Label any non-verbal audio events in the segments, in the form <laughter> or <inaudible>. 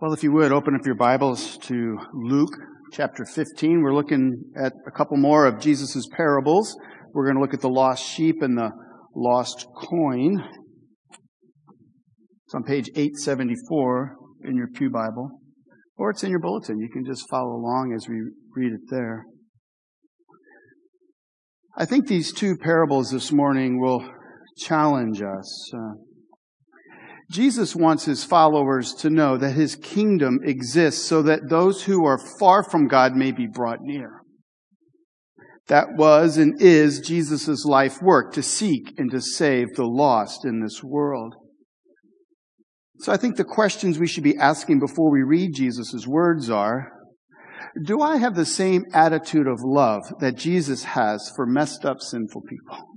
Well, if you would, open up your Bibles to Luke chapter 15. We're looking at a couple more of Jesus' parables. We're going to look at the lost sheep and the lost coin. It's on page 874 in your Pew Bible, or it's in your bulletin. You can just follow along as we read it there. I think these two parables this morning will challenge us. Uh, Jesus wants his followers to know that his kingdom exists so that those who are far from God may be brought near. That was and is Jesus' life work to seek and to save the lost in this world. So I think the questions we should be asking before we read Jesus' words are, do I have the same attitude of love that Jesus has for messed up sinful people?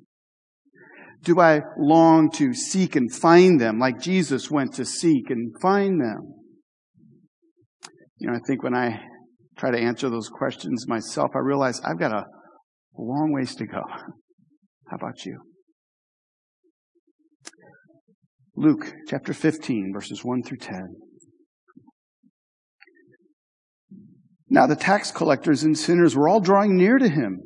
Do I long to seek and find them like Jesus went to seek and find them? You know, I think when I try to answer those questions myself, I realize I've got a long ways to go. How about you? Luke chapter 15, verses 1 through 10. Now the tax collectors and sinners were all drawing near to him,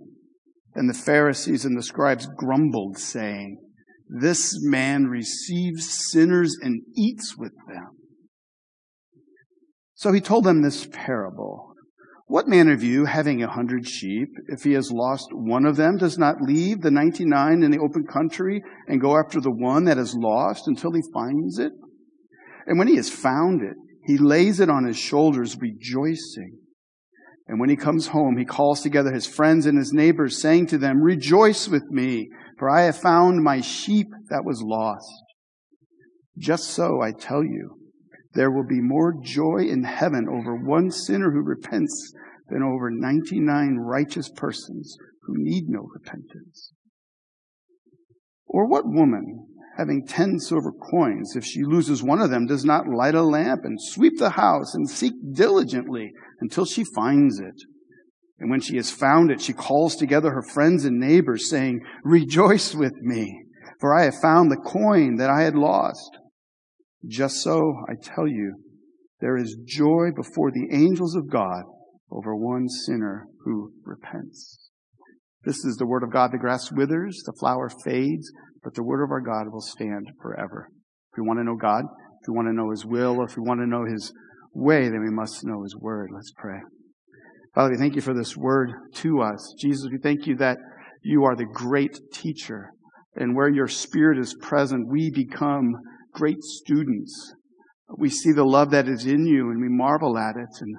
and the Pharisees and the scribes grumbled, saying, this man receives sinners and eats with them. So he told them this parable. What man of you, having a hundred sheep, if he has lost one of them, does not leave the 99 in the open country and go after the one that is lost until he finds it? And when he has found it, he lays it on his shoulders, rejoicing. And when he comes home, he calls together his friends and his neighbors, saying to them, Rejoice with me, for I have found my sheep that was lost. Just so, I tell you, there will be more joy in heaven over one sinner who repents than over 99 righteous persons who need no repentance. Or what woman, having ten silver coins, if she loses one of them, does not light a lamp and sweep the house and seek diligently until she finds it? And when she has found it, she calls together her friends and neighbors, saying, Rejoice with me, for I have found the coin that I had lost. Just so, I tell you, there is joy before the angels of God over one sinner who repents. This is the word of God. The grass withers, the flower fades, but the word of our God will stand forever. If we want to know God, if we want to know His will, or if we want to know His way, then we must know His word. Let's pray. Father, we thank you for this word to us. Jesus, we thank you that you are the great teacher. And where your spirit is present, we become great students. We see the love that is in you and we marvel at it. And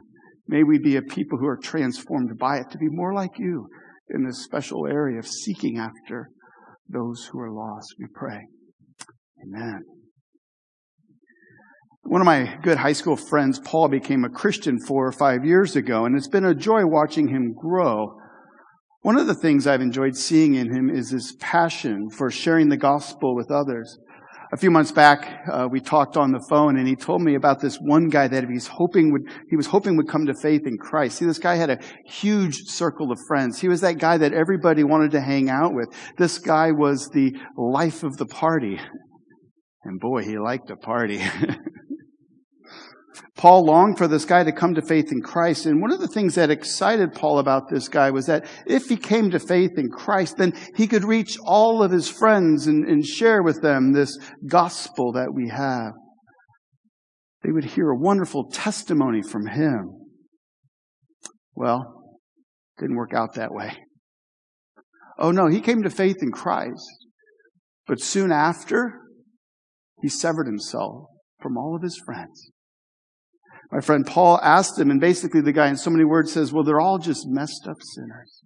may we be a people who are transformed by it to be more like you in this special area of seeking after those who are lost. We pray. Amen. One of my good high school friends, Paul, became a Christian four or five years ago, and it's been a joy watching him grow. One of the things I've enjoyed seeing in him is his passion for sharing the gospel with others. A few months back, uh, we talked on the phone, and he told me about this one guy that he's hoping would he was hoping would come to faith in Christ. See, this guy had a huge circle of friends. He was that guy that everybody wanted to hang out with. This guy was the life of the party, and boy, he liked a party. <laughs> Paul longed for this guy to come to faith in Christ. And one of the things that excited Paul about this guy was that if he came to faith in Christ, then he could reach all of his friends and, and share with them this gospel that we have. They would hear a wonderful testimony from him. Well, didn't work out that way. Oh no, he came to faith in Christ. But soon after, he severed himself from all of his friends my friend Paul asked him, and basically the guy in so many words says, Well, they're all just messed up sinners.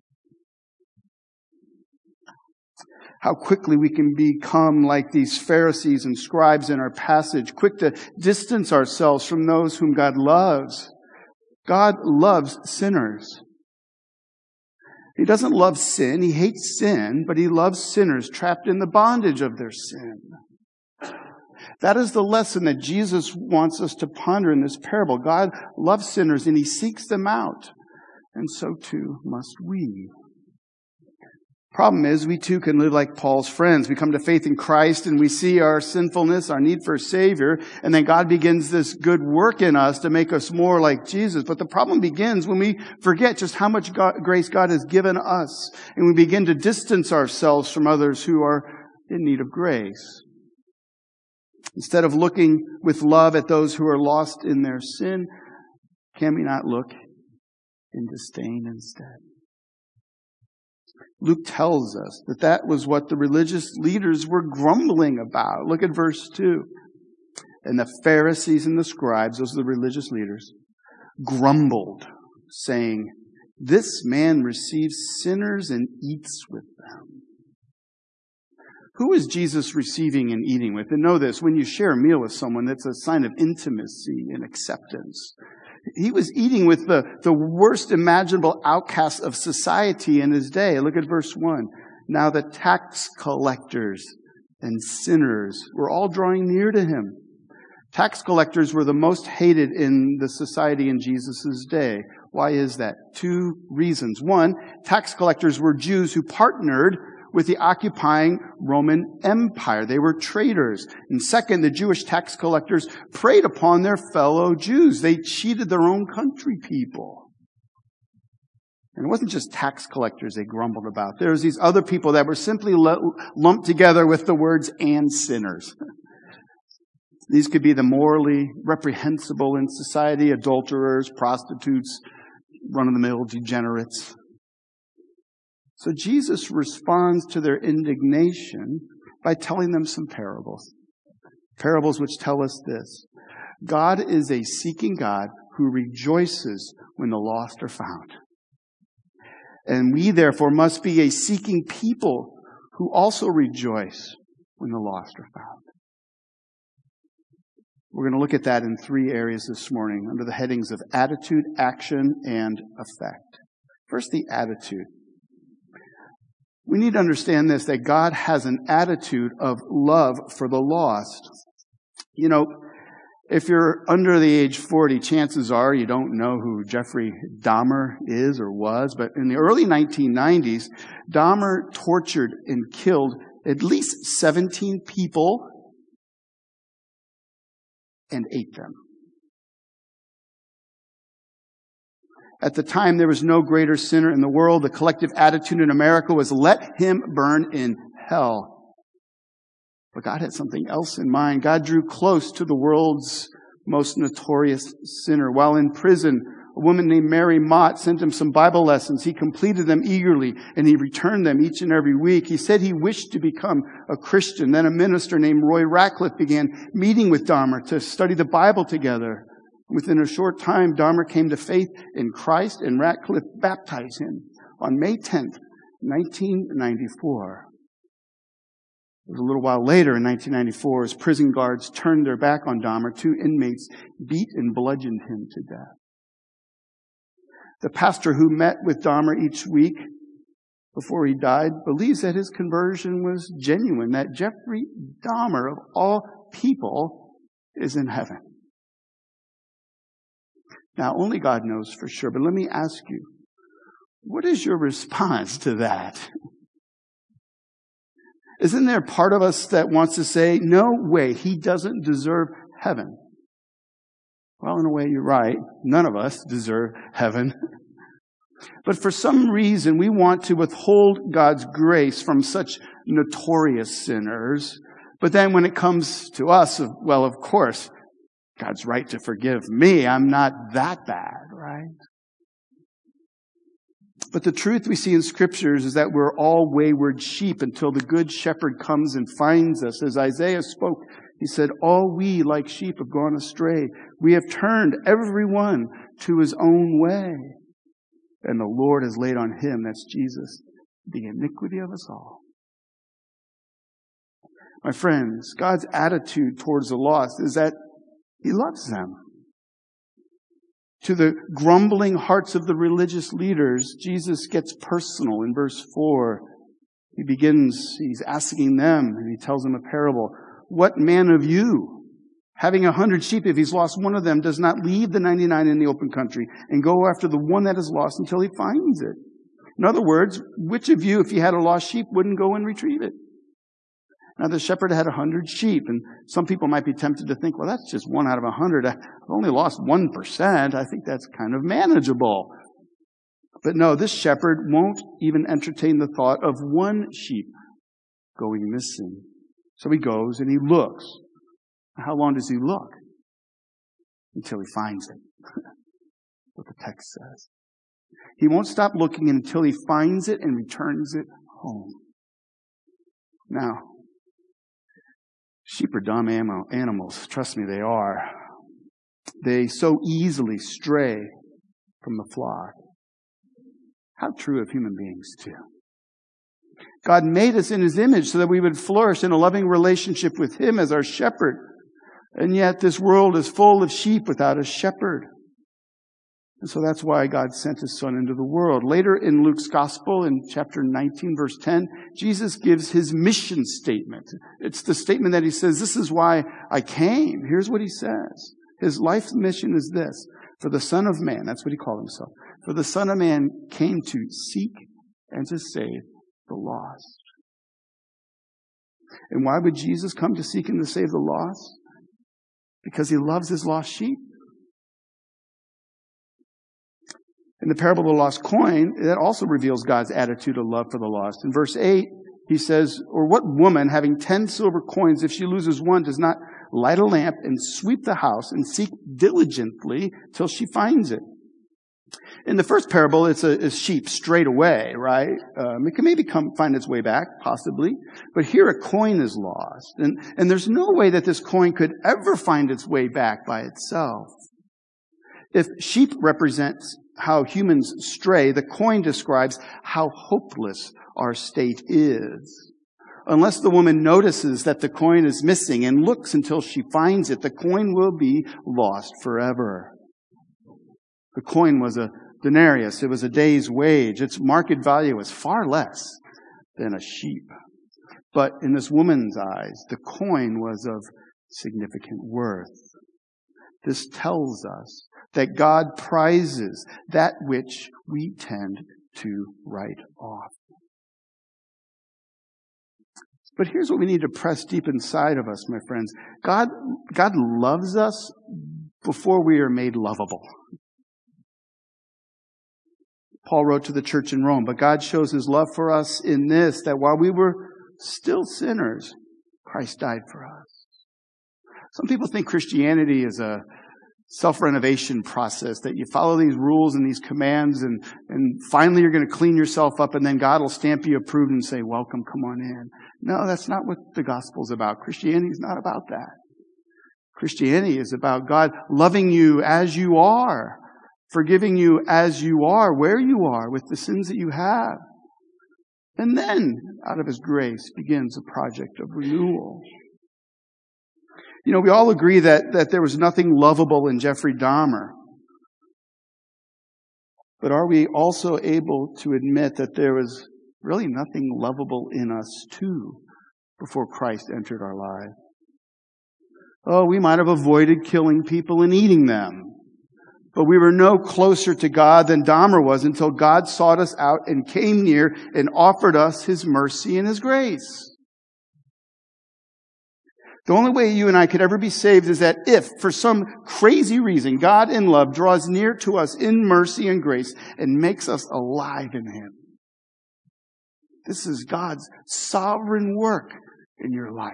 How quickly we can become like these Pharisees and scribes in our passage, quick to distance ourselves from those whom God loves. God loves sinners. He doesn't love sin. He hates sin, but he loves sinners trapped in the bondage of their sin. That is the lesson that Jesus wants us to ponder in this parable. God loves sinners and he seeks them out. And so too must we. Problem is, we too can live like Paul's friends. We come to faith in Christ and we see our sinfulness, our need for a Savior, and then God begins this good work in us to make us more like Jesus. But the problem begins when we forget just how much God, grace God has given us, and we begin to distance ourselves from others who are in need of grace. Instead of looking with love at those who are lost in their sin, can we not look in disdain instead? Luke tells us that that was what the religious leaders were grumbling about. Look at verse 2. And the Pharisees and the scribes, those are the religious leaders, grumbled, saying, This man receives sinners and eats with them. Who is Jesus receiving and eating with? And know this, when you share a meal with someone, that's a sign of intimacy and acceptance. He was eating with the, the worst imaginable outcasts of society in his day. Look at verse 1. Now the tax collectors and sinners were all drawing near to him. Tax collectors were the most hated in the society in Jesus' day. Why is that? Two reasons. One, tax collectors were Jews who partnered with the occupying Roman Empire. They were traitors. And second, the Jewish tax collectors preyed upon their fellow Jews. They cheated their own country people. And it wasn't just tax collectors they grumbled about. There was these other people that were simply lumped together with the words and sinners. <laughs> These could be the morally reprehensible in society, adulterers, prostitutes, run-of-the-mill degenerates. So Jesus responds to their indignation by telling them some parables. Parables which tell us this. God is a seeking God who rejoices when the lost are found. And we therefore must be a seeking people who also rejoice when the lost are found. We're going to look at that in three areas this morning under the headings of attitude, action, and effect. First, the attitude. We need to understand this, that God has an attitude of love for the lost. You know, if you're under the age 40, chances are you don't know who Jeffrey Dahmer is or was, but in the early 1990s, Dahmer tortured and killed at least 17 people and ate them. At the time, there was no greater sinner in the world. The collective attitude in America was let him burn in hell. But God had something else in mind. God drew close to the world's most notorious sinner. While in prison, a woman named Mary Mott sent him some Bible lessons. He completed them eagerly and he returned them each and every week. He said he wished to become a Christian. Then a minister named Roy Ratcliff began meeting with Dahmer to study the Bible together. Within a short time, Dahmer came to faith in Christ and Ratcliff baptized him on May 10th, 1994. It was a little while later in 1994 as prison guards turned their back on Dahmer, two inmates beat and bludgeoned him to death. The pastor who met with Dahmer each week before he died believes that his conversion was genuine, that Jeffrey Dahmer, of all people, is in heaven. Now, only God knows for sure, but let me ask you, what is your response to that? Isn't there part of us that wants to say, no way, he doesn't deserve heaven? Well, in a way, you're right. None of us deserve heaven. But for some reason, we want to withhold God's grace from such notorious sinners. But then when it comes to us, well, of course, God's right to forgive me. I'm not that bad, right? But the truth we see in scriptures is that we're all wayward sheep until the good shepherd comes and finds us. As Isaiah spoke, he said, All we like sheep have gone astray. We have turned every one to his own way. And the Lord has laid on him, that's Jesus, the iniquity of us all. My friends, God's attitude towards the lost is that he loves them. To the grumbling hearts of the religious leaders, Jesus gets personal in verse 4. He begins, he's asking them, and he tells them a parable. What man of you, having a hundred sheep, if he's lost one of them, does not leave the 99 in the open country and go after the one that is lost until he finds it? In other words, which of you, if you had a lost sheep, wouldn't go and retrieve it? Now, the shepherd had a hundred sheep, and some people might be tempted to think, well, that's just one out of a hundred. I've only lost one percent. I think that's kind of manageable. But no, this shepherd won't even entertain the thought of one sheep going missing. So he goes and he looks. How long does he look? Until he finds it. <laughs> what the text says. He won't stop looking until he finds it and returns it home. Now, sheep are dumb animals. Trust me, they are. They so easily stray from the flock. How true of human beings, too. God made us in His image so that we would flourish in a loving relationship with Him as our shepherd. And yet this world is full of sheep without a shepherd. And so that's why God sent His Son into the world. Later in Luke's Gospel, in chapter 19, verse 10, Jesus gives His mission statement. It's the statement that He says, this is why I came. Here's what He says. His life mission is this. For the Son of Man, that's what He called Himself. For the Son of Man came to seek and to save the lost. And why would Jesus come to seek and to save the lost? Because he loves his lost sheep. In the parable of the lost coin, that also reveals God's attitude of love for the lost. In verse 8, he says, Or what woman having ten silver coins, if she loses one, does not light a lamp and sweep the house and seek diligently till she finds it? In the first parable, it's a, sheep straight away, right? Um, it can maybe come find its way back, possibly. But here a coin is lost. And, and there's no way that this coin could ever find its way back by itself. If sheep represents how humans stray, the coin describes how hopeless our state is. Unless the woman notices that the coin is missing and looks until she finds it, the coin will be lost forever. The coin was a denarius. It was a day's wage. Its market value was far less than a sheep. But in this woman's eyes, the coin was of significant worth. This tells us that God prizes that which we tend to write off. But here's what we need to press deep inside of us, my friends. God, God loves us before we are made lovable. Paul wrote to the church in Rome. But God shows his love for us in this, that while we were still sinners, Christ died for us. Some people think Christianity is a self-renovation process, that you follow these rules and these commands and, and finally you're going to clean yourself up and then God will stamp you approved and say, welcome, come on in. No, that's not what the gospel is about. Christianity is not about that. Christianity is about God loving you as you are forgiving you as you are, where you are, with the sins that you have. And then, out of His grace, begins a project of renewal. You know, we all agree that, that there was nothing lovable in Jeffrey Dahmer. But are we also able to admit that there was really nothing lovable in us too before Christ entered our lives? Oh, we might have avoided killing people and eating them. But we were no closer to God than Dahmer was until God sought us out and came near and offered us his mercy and his grace. The only way you and I could ever be saved is that if, for some crazy reason, God in love draws near to us in mercy and grace and makes us alive in Him. This is God's sovereign work in your life.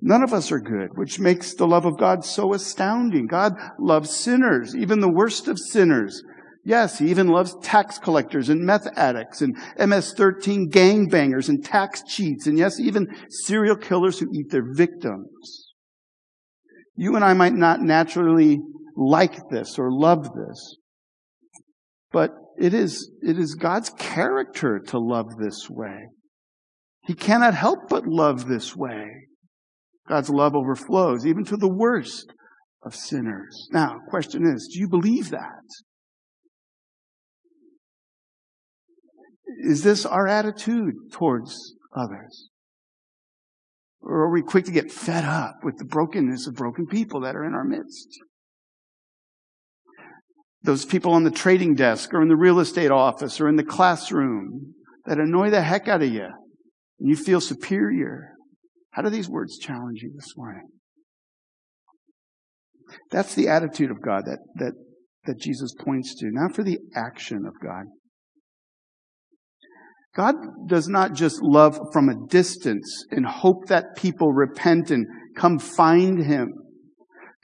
None of us are good, which makes the love of God so astounding. God loves sinners, even the worst of sinners. Yes, he even loves tax collectors and meth addicts and MS-13 gangbangers and tax cheats. And yes, even serial killers who eat their victims. You and I might not naturally like this or love this, but it is, it is God's character to love this way. He cannot help but love this way. God's love overflows even to the worst of sinners. Now, question is, do you believe that? Is this our attitude towards others? Or are we quick to get fed up with the brokenness of broken people that are in our midst? those people on the trading desk or in the real estate office or in the classroom that annoy the heck out of you and you feel superior. How do these words challenge you this morning? That's the attitude of God that, that, that Jesus points to, not for the action of God. God does not just love from a distance and hope that people repent and come find Him.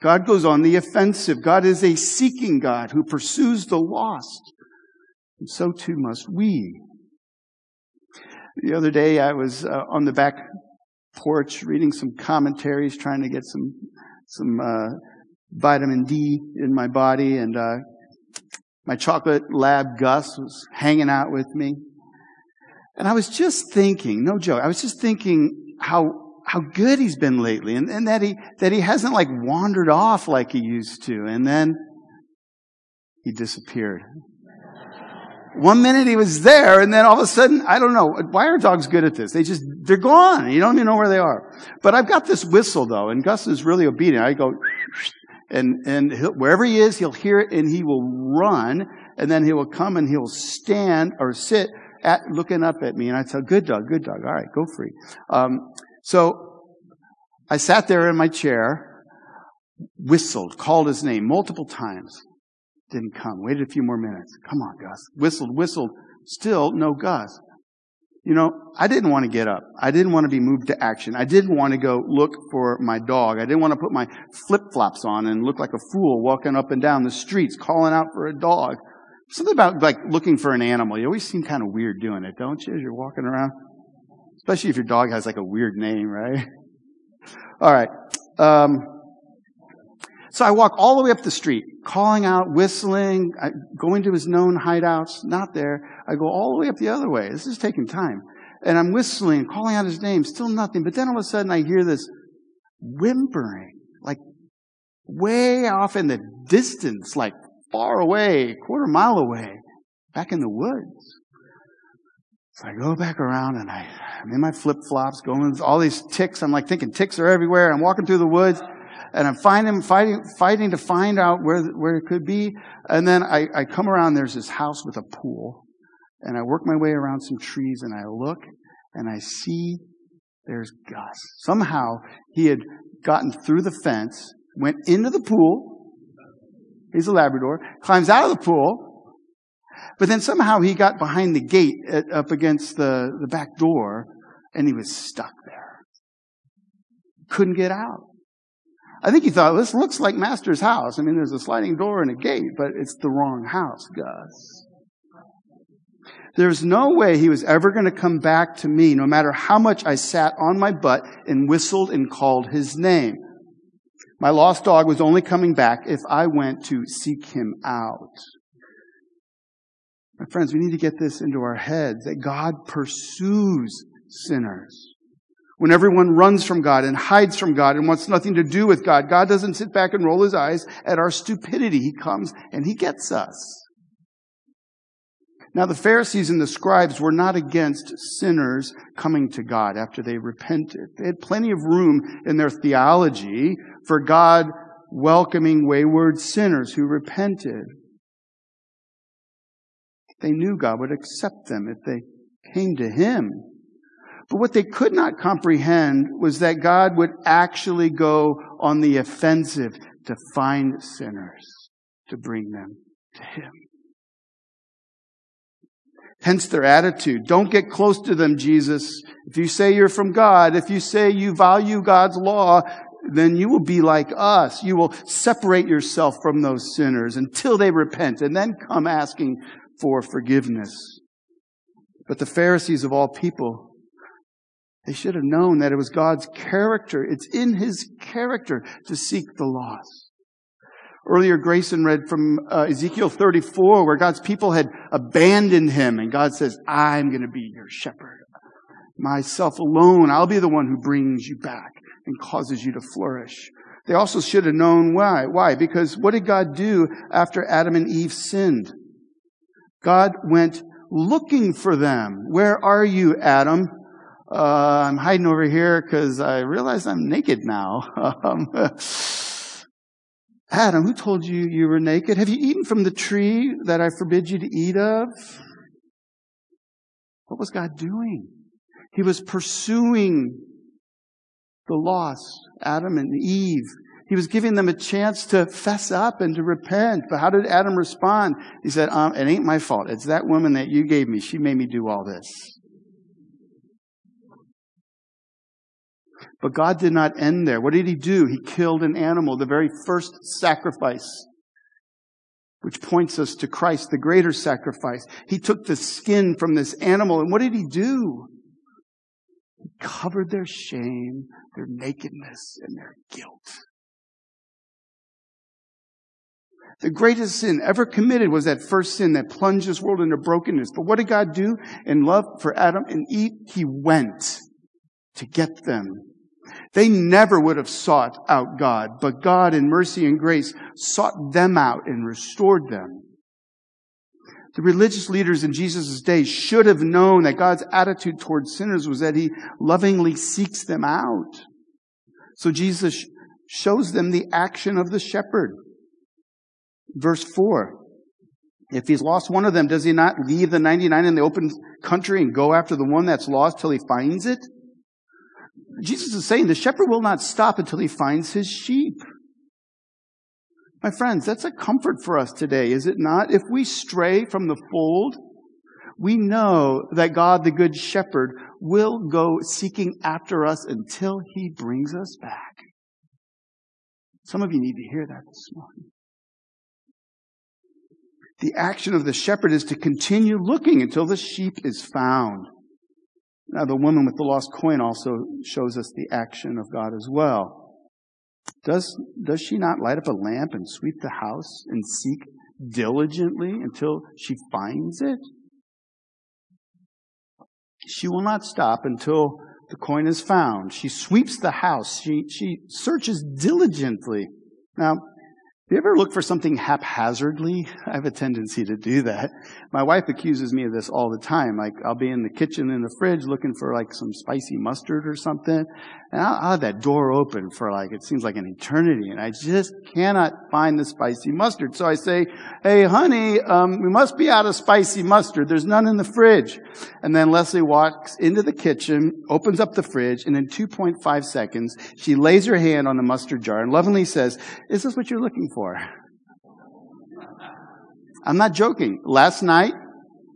God goes on the offensive. God is a seeking God who pursues the lost. And so too must we. The other day I was uh, on the back porch reading some commentaries, trying to get some, some, uh, vitamin D in my body and, uh, my chocolate lab Gus was hanging out with me. And I was just thinking, no joke, I was just thinking how how good he's been lately and, and that he that he hasn't like wandered off like he used to and then he disappeared. One minute he was there and then all of a sudden i don't know why are dogs good at this? They just they're gone you don't even know where they are. But i've got this whistle though and gus is really obedient. I go and and wherever he is he'll hear it and he will run and then he will come and he'll stand or sit at, looking up at me and i tell good dog good dog all right go free um, so I sat there in my chair, whistled, called his name multiple times. Didn't come. Waited a few more minutes. Come on, Gus. Whistled, whistled. Still no Gus. You know, I didn't want to get up. I didn't want to be moved to action. I didn't want to go look for my dog. I didn't want to put my flip flops on and look like a fool walking up and down the streets calling out for a dog. Something about like looking for an animal. You always seem kind of weird doing it, don't you, as you're walking around? Especially if your dog has like a weird name, right? <laughs> All right. Um, so I walk all the way up the street, calling out, whistling, I, going to his known hideouts, not there. I go all the way up the other way. This is taking time. And I'm whistling, calling out his name, still nothing. But then all of a sudden I hear this whimpering, like way off in the distance, like far away, quarter mile away, back in the woods. So I go back around and I, I'm in my flip flops, going all these ticks. I'm like thinking ticks are everywhere. I'm walking through the woods and I'm finding, fighting, fighting to find out where, where it could be. And then I, I come around, there's this house with a pool and I work my way around some trees and I look and I see there's Gus. Somehow he had gotten through the fence, went into the pool. He's a Labrador, climbs out of the pool, but then somehow he got behind the gate at, up against the, the back door and he was stuck there. Couldn't get out. I think he thought, this looks like Master's house. I mean, there's a sliding door and a gate, but it's the wrong house, Gus. There's no way he was ever going to come back to me, no matter how much I sat on my butt and whistled and called his name. My lost dog was only coming back if I went to seek him out. My friends, we need to get this into our heads that God pursues sinners. When everyone runs from God and hides from God and wants nothing to do with God, God doesn't sit back and roll his eyes at our stupidity. He comes and he gets us. Now, the Pharisees and the scribes were not against sinners coming to God after they repented. They had plenty of room in their theology for God welcoming wayward sinners who repented. They knew God would accept them if they came to Him. But what they could not comprehend was that God would actually go on the offensive to find sinners, to bring them to Him. Hence their attitude. Don't get close to them, Jesus. If you say you're from God, if you say you value God's law, then you will be like us. You will separate yourself from those sinners until they repent and then come asking for forgiveness. But the Pharisees of all people, they should have known that it was God's character. It's in His character to seek the lost. Earlier, Grayson read from uh, Ezekiel 34 where God's people had abandoned Him and God says, I'm going to be your shepherd. Myself alone, I'll be the one who brings you back and causes you to flourish. They also should have known why. Why? Because what did God do after Adam and Eve sinned? God went looking for them. Where are you, Adam? Uh, I'm hiding over here because I realize I'm naked now. <laughs> Adam, who told you you were naked? Have you eaten from the tree that I forbid you to eat of? What was God doing? He was pursuing the lost, Adam and Eve. He was giving them a chance to fess up and to repent. But how did Adam respond? He said, um, It ain't my fault. It's that woman that you gave me. She made me do all this. But God did not end there. What did he do? He killed an animal, the very first sacrifice, which points us to Christ, the greater sacrifice. He took the skin from this animal, and what did he do? He covered their shame, their nakedness, and their guilt. The greatest sin ever committed was that first sin that plunged this world into brokenness. But what did God do in love for Adam and Eve? He went to get them. They never would have sought out God, but God in mercy and grace sought them out and restored them. The religious leaders in Jesus' day should have known that God's attitude towards sinners was that he lovingly seeks them out. So Jesus shows them the action of the shepherd. Verse 4. If he's lost one of them, does he not leave the 99 in the open country and go after the one that's lost till he finds it? Jesus is saying the shepherd will not stop until he finds his sheep. My friends, that's a comfort for us today, is it not? If we stray from the fold, we know that God, the good shepherd, will go seeking after us until he brings us back. Some of you need to hear that this morning. The action of the shepherd is to continue looking until the sheep is found. Now, the woman with the lost coin also shows us the action of God as well. Does, does she not light up a lamp and sweep the house and seek diligently until she finds it? She will not stop until the coin is found. She sweeps the house. She, she searches diligently. Now, you ever look for something haphazardly? I have a tendency to do that. My wife accuses me of this all the time. Like, I'll be in the kitchen in the fridge looking for like some spicy mustard or something. And I'll, I'll have that door open for like, it seems like an eternity. And I just cannot find the spicy mustard. So I say, Hey, honey, um, we must be out of spicy mustard. There's none in the fridge. And then Leslie walks into the kitchen, opens up the fridge, and in 2.5 seconds, she lays her hand on the mustard jar and lovingly says, Is this what you're looking for? I'm not joking. Last night,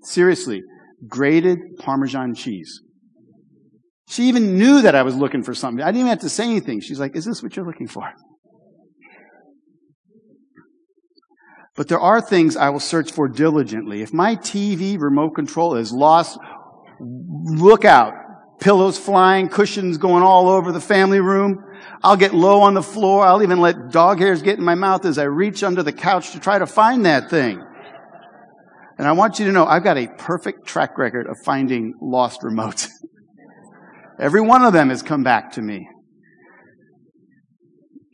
seriously, grated Parmesan cheese. She even knew that I was looking for something. I didn't even have to say anything. She's like, Is this what you're looking for? But there are things I will search for diligently. If my TV remote control is lost, look out. Pillows flying, cushions going all over the family room. I'll get low on the floor. I'll even let dog hairs get in my mouth as I reach under the couch to try to find that thing. And I want you to know I've got a perfect track record of finding lost remotes. <laughs> Every one of them has come back to me.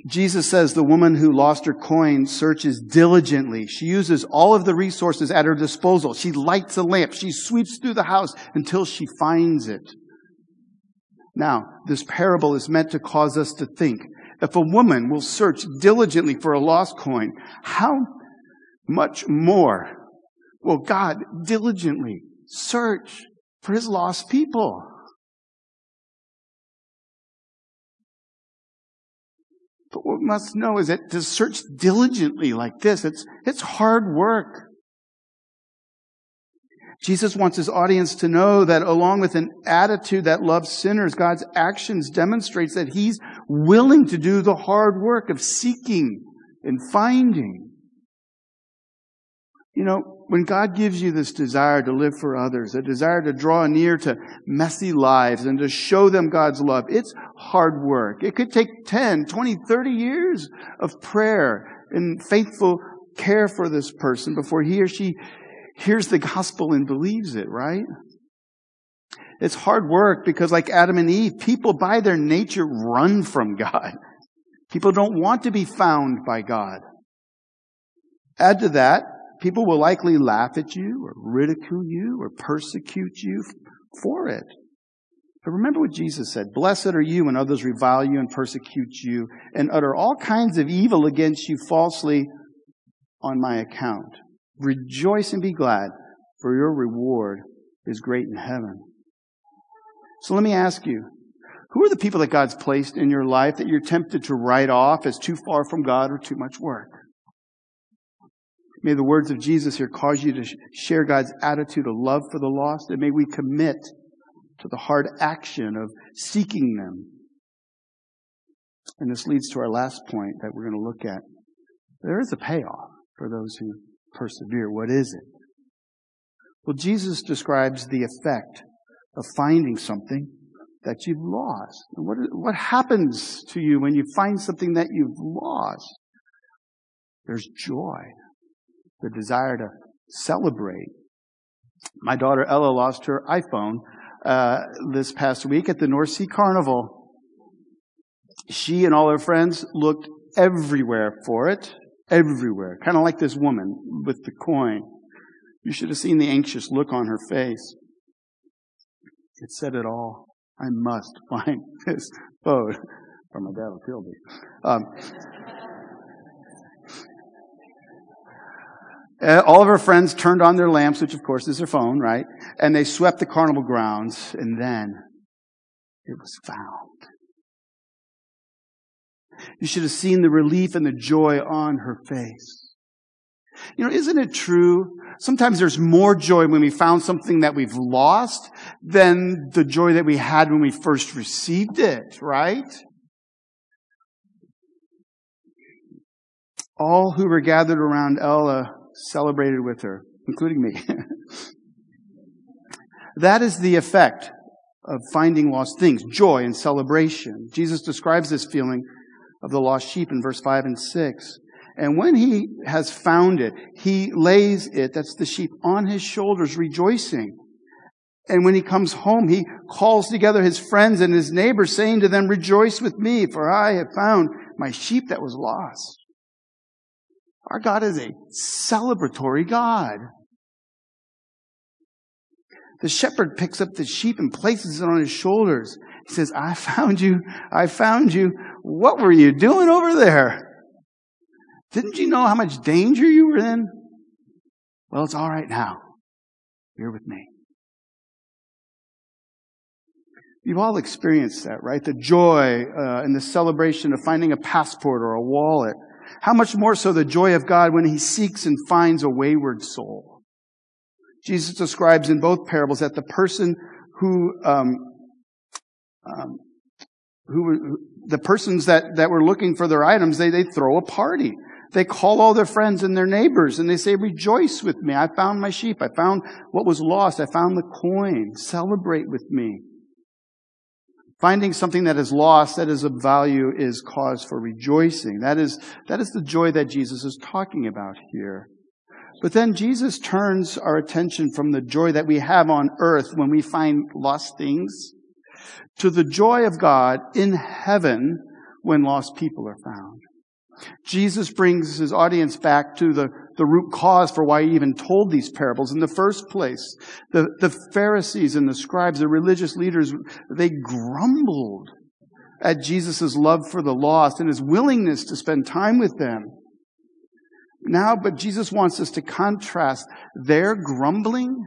Jesus says the woman who lost her coin searches diligently. She uses all of the resources at her disposal. She lights a lamp. She sweeps through the house until she finds it. Now, this parable is meant to cause us to think. If a woman will search diligently for a lost coin, how much more will God diligently search for his lost people? But what we must know is that to search diligently like this, it's, it's hard work. Jesus wants his audience to know that along with an attitude that loves sinners, God's actions demonstrates that he's willing to do the hard work of seeking and finding. You know, when God gives you this desire to live for others, a desire to draw near to messy lives and to show them God's love, it's hard work. It could take 10, 20, 30 years of prayer and faithful care for this person before he or she hears the gospel and believes it, right? It's hard work because like Adam and Eve, people by their nature run from God. People don't want to be found by God. Add to that, people will likely laugh at you or ridicule you or persecute you for it. But remember what Jesus said Blessed are you when others revile you and persecute you and utter all kinds of evil against you falsely on my account. Rejoice and be glad, for your reward is great in heaven. So let me ask you, who are the people that God's placed in your life that you're tempted to write off as too far from God or too much work? May the words of Jesus here cause you to share God's attitude of love for the lost, and may we commit to the hard action of seeking them. And this leads to our last point that we're going to look at. There is a payoff for those who persevere. What is it? Well, Jesus describes the effect of finding something that you've lost. And what, what happens to you when you find something that you've lost? There's joy, the desire to celebrate. My daughter Ella lost her iPhone uh, this past week at the North Sea Carnival. She and all her friends looked everywhere for it, everywhere, kind of like this woman with the coin. You should have seen the anxious look on her face. It said it all. I must <laughs> find this phone, or my dad will kill me. Um, Uh, all of her friends turned on their lamps, which of course is their phone, right? And they swept the carnival grounds, and then it was found. You should have seen the relief and the joy on her face. You know, isn't it true? Sometimes there's more joy when we found something that we've lost than the joy that we had when we first received it, right? All who were gathered around Ella celebrated with her, including me. <laughs> that is the effect of finding lost things joy and celebration. Jesus describes this feeling of the lost sheep in verse 5 and 6. And when he has found it, he lays it, that's the sheep, on his shoulders, rejoicing. And when he comes home, he calls together his friends and his neighbors, saying to them, Rejoice with me, for I have found my sheep that was lost. Our God is a celebratory God. The shepherd picks up the sheep and places it on his shoulders. He says, I found you. I found you. What were you doing over there? Didn't you know how much danger you were in? Well, it's all right now. You're with me. You've all experienced that, right? The joy uh, and the celebration of finding a passport or a wallet. How much more so the joy of God when he seeks and finds a wayward soul. Jesus describes in both parables that the person who, um, um, who, the persons that, that were looking for their items, they, they throw a party. They call all their friends and their neighbors and they say, rejoice with me. I found my sheep. I found what was lost. I found the coin. Celebrate with me. Finding something that is lost, that is of value, is cause for rejoicing. That is, that is the joy that Jesus is talking about here. But then Jesus turns our attention from the joy that we have on earth when we find lost things to the joy of God in heaven when lost people are found. Jesus brings his audience back to the, the root cause for why he even told these parables in the first place. The, the Pharisees and the scribes, the religious leaders, they grumbled at Jesus' love for the lost and his willingness to spend time with them. Now, but Jesus wants us to contrast their grumbling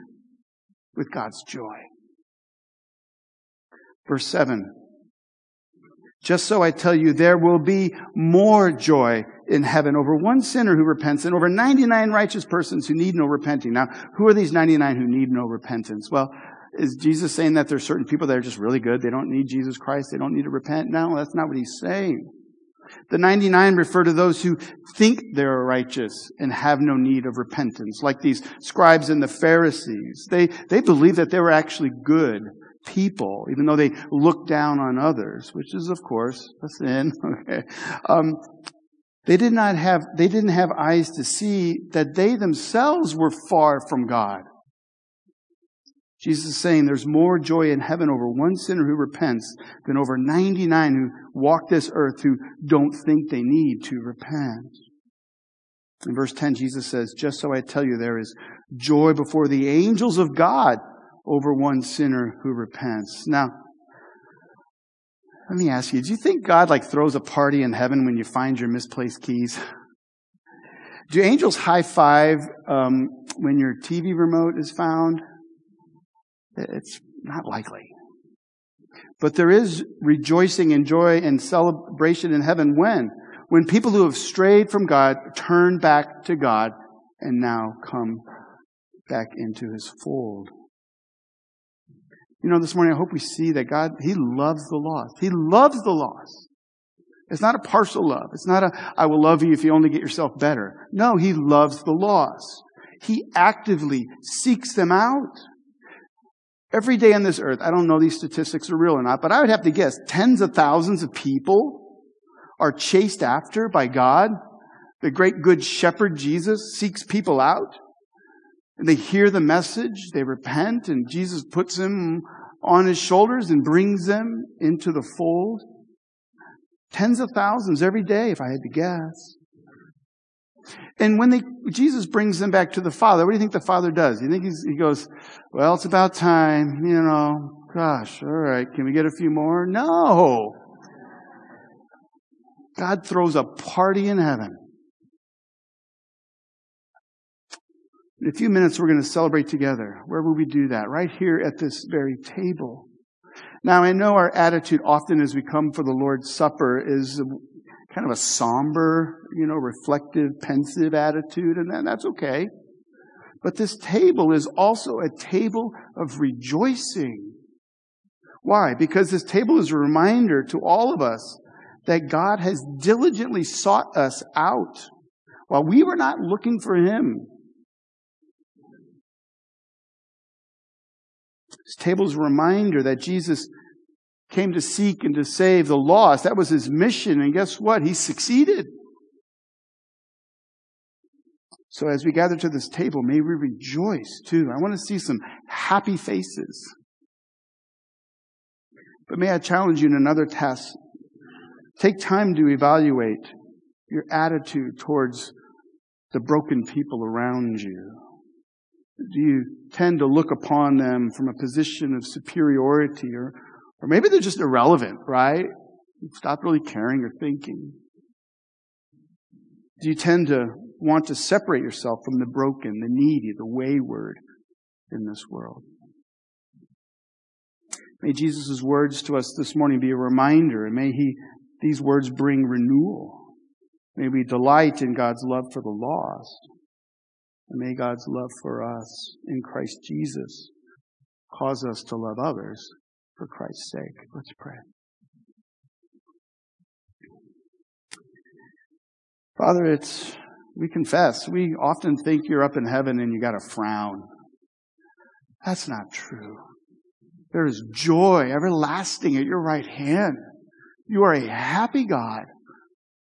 with God's joy. Verse 7 just so I tell you, there will be more joy in heaven over one sinner who repents than over 99 righteous persons who need no repenting. Now, who are these 99 who need no repentance? Well, is Jesus saying that there's certain people that are just really good? They don't need Jesus Christ. They don't need to repent? No, that's not what he's saying. The 99 refer to those who think they're righteous and have no need of repentance, like these scribes and the Pharisees. They, they believe that they were actually good people, even though they look down on others, which is, of course, a sin. <laughs> Okay. Um, they did not have, they didn't have eyes to see that they themselves were far from God. Jesus is saying there's more joy in heaven over one sinner who repents than over 99 who walk this earth who don't think they need to repent. In verse 10, Jesus says, Just so I tell you, there is joy before the angels of God over one sinner who repents. Now, Let me ask you, do you think God like throws a party in heaven when you find your misplaced keys? <laughs> Do angels high five um, when your TV remote is found? It's not likely. But there is rejoicing and joy and celebration in heaven when? When people who have strayed from God turn back to God and now come back into his fold. You know, this morning I hope we see that God, He loves the lost. He loves the lost. It's not a partial love. It's not a, I will love you if you only get yourself better. No, He loves the lost. He actively seeks them out. Every day on this earth, I don't know these statistics are real or not, but I would have to guess tens of thousands of people are chased after by God. The great good shepherd Jesus seeks people out. And they hear the message, they repent, and Jesus puts them on his shoulders and brings them into the fold. Tens of thousands every day, if I had to guess. And when they, Jesus brings them back to the Father, what do you think the Father does? You think he goes, well, it's about time, you know, gosh, all right, can we get a few more? No. God throws a party in heaven. In a few minutes, we're going to celebrate together. Where will we do that? Right here at this very table. Now, I know our attitude often as we come for the Lord's Supper is kind of a somber, you know, reflective, pensive attitude, and that's okay. But this table is also a table of rejoicing. Why? Because this table is a reminder to all of us that God has diligently sought us out while we were not looking for Him. This table is a reminder that Jesus came to seek and to save the lost. That was his mission. And guess what? He succeeded. So as we gather to this table, may we rejoice too. I want to see some happy faces. But may I challenge you in another test? Take time to evaluate your attitude towards the broken people around you. Do you tend to look upon them from a position of superiority or, or maybe they're just irrelevant, right? Stop really caring or thinking. Do you tend to want to separate yourself from the broken, the needy, the wayward in this world? May Jesus' words to us this morning be a reminder, and may he, these words bring renewal. May we delight in God's love for the lost. And may God's love for us in Christ Jesus cause us to love others for Christ's sake. Let's pray. Father, it's, we confess, we often think you're up in heaven and you got a frown. That's not true. There is joy everlasting at your right hand. You are a happy God.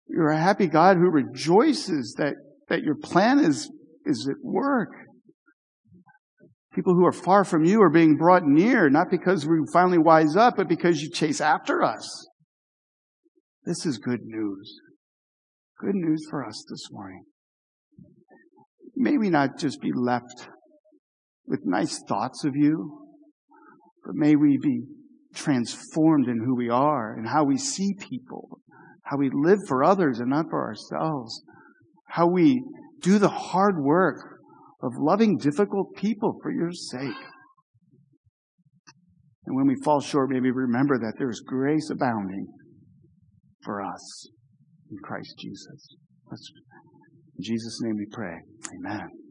You're a happy God who rejoices that, that your plan is is at work. People who are far from you are being brought near, not because we finally wise up, but because you chase after us. This is good news. Good news for us this morning. May we not just be left with nice thoughts of you, but may we be transformed in who we are and how we see people, how we live for others and not for ourselves, how we do the hard work of loving difficult people for your sake. And when we fall short, maybe remember that there is grace abounding for us in Christ Jesus. In Jesus' name we pray. Amen.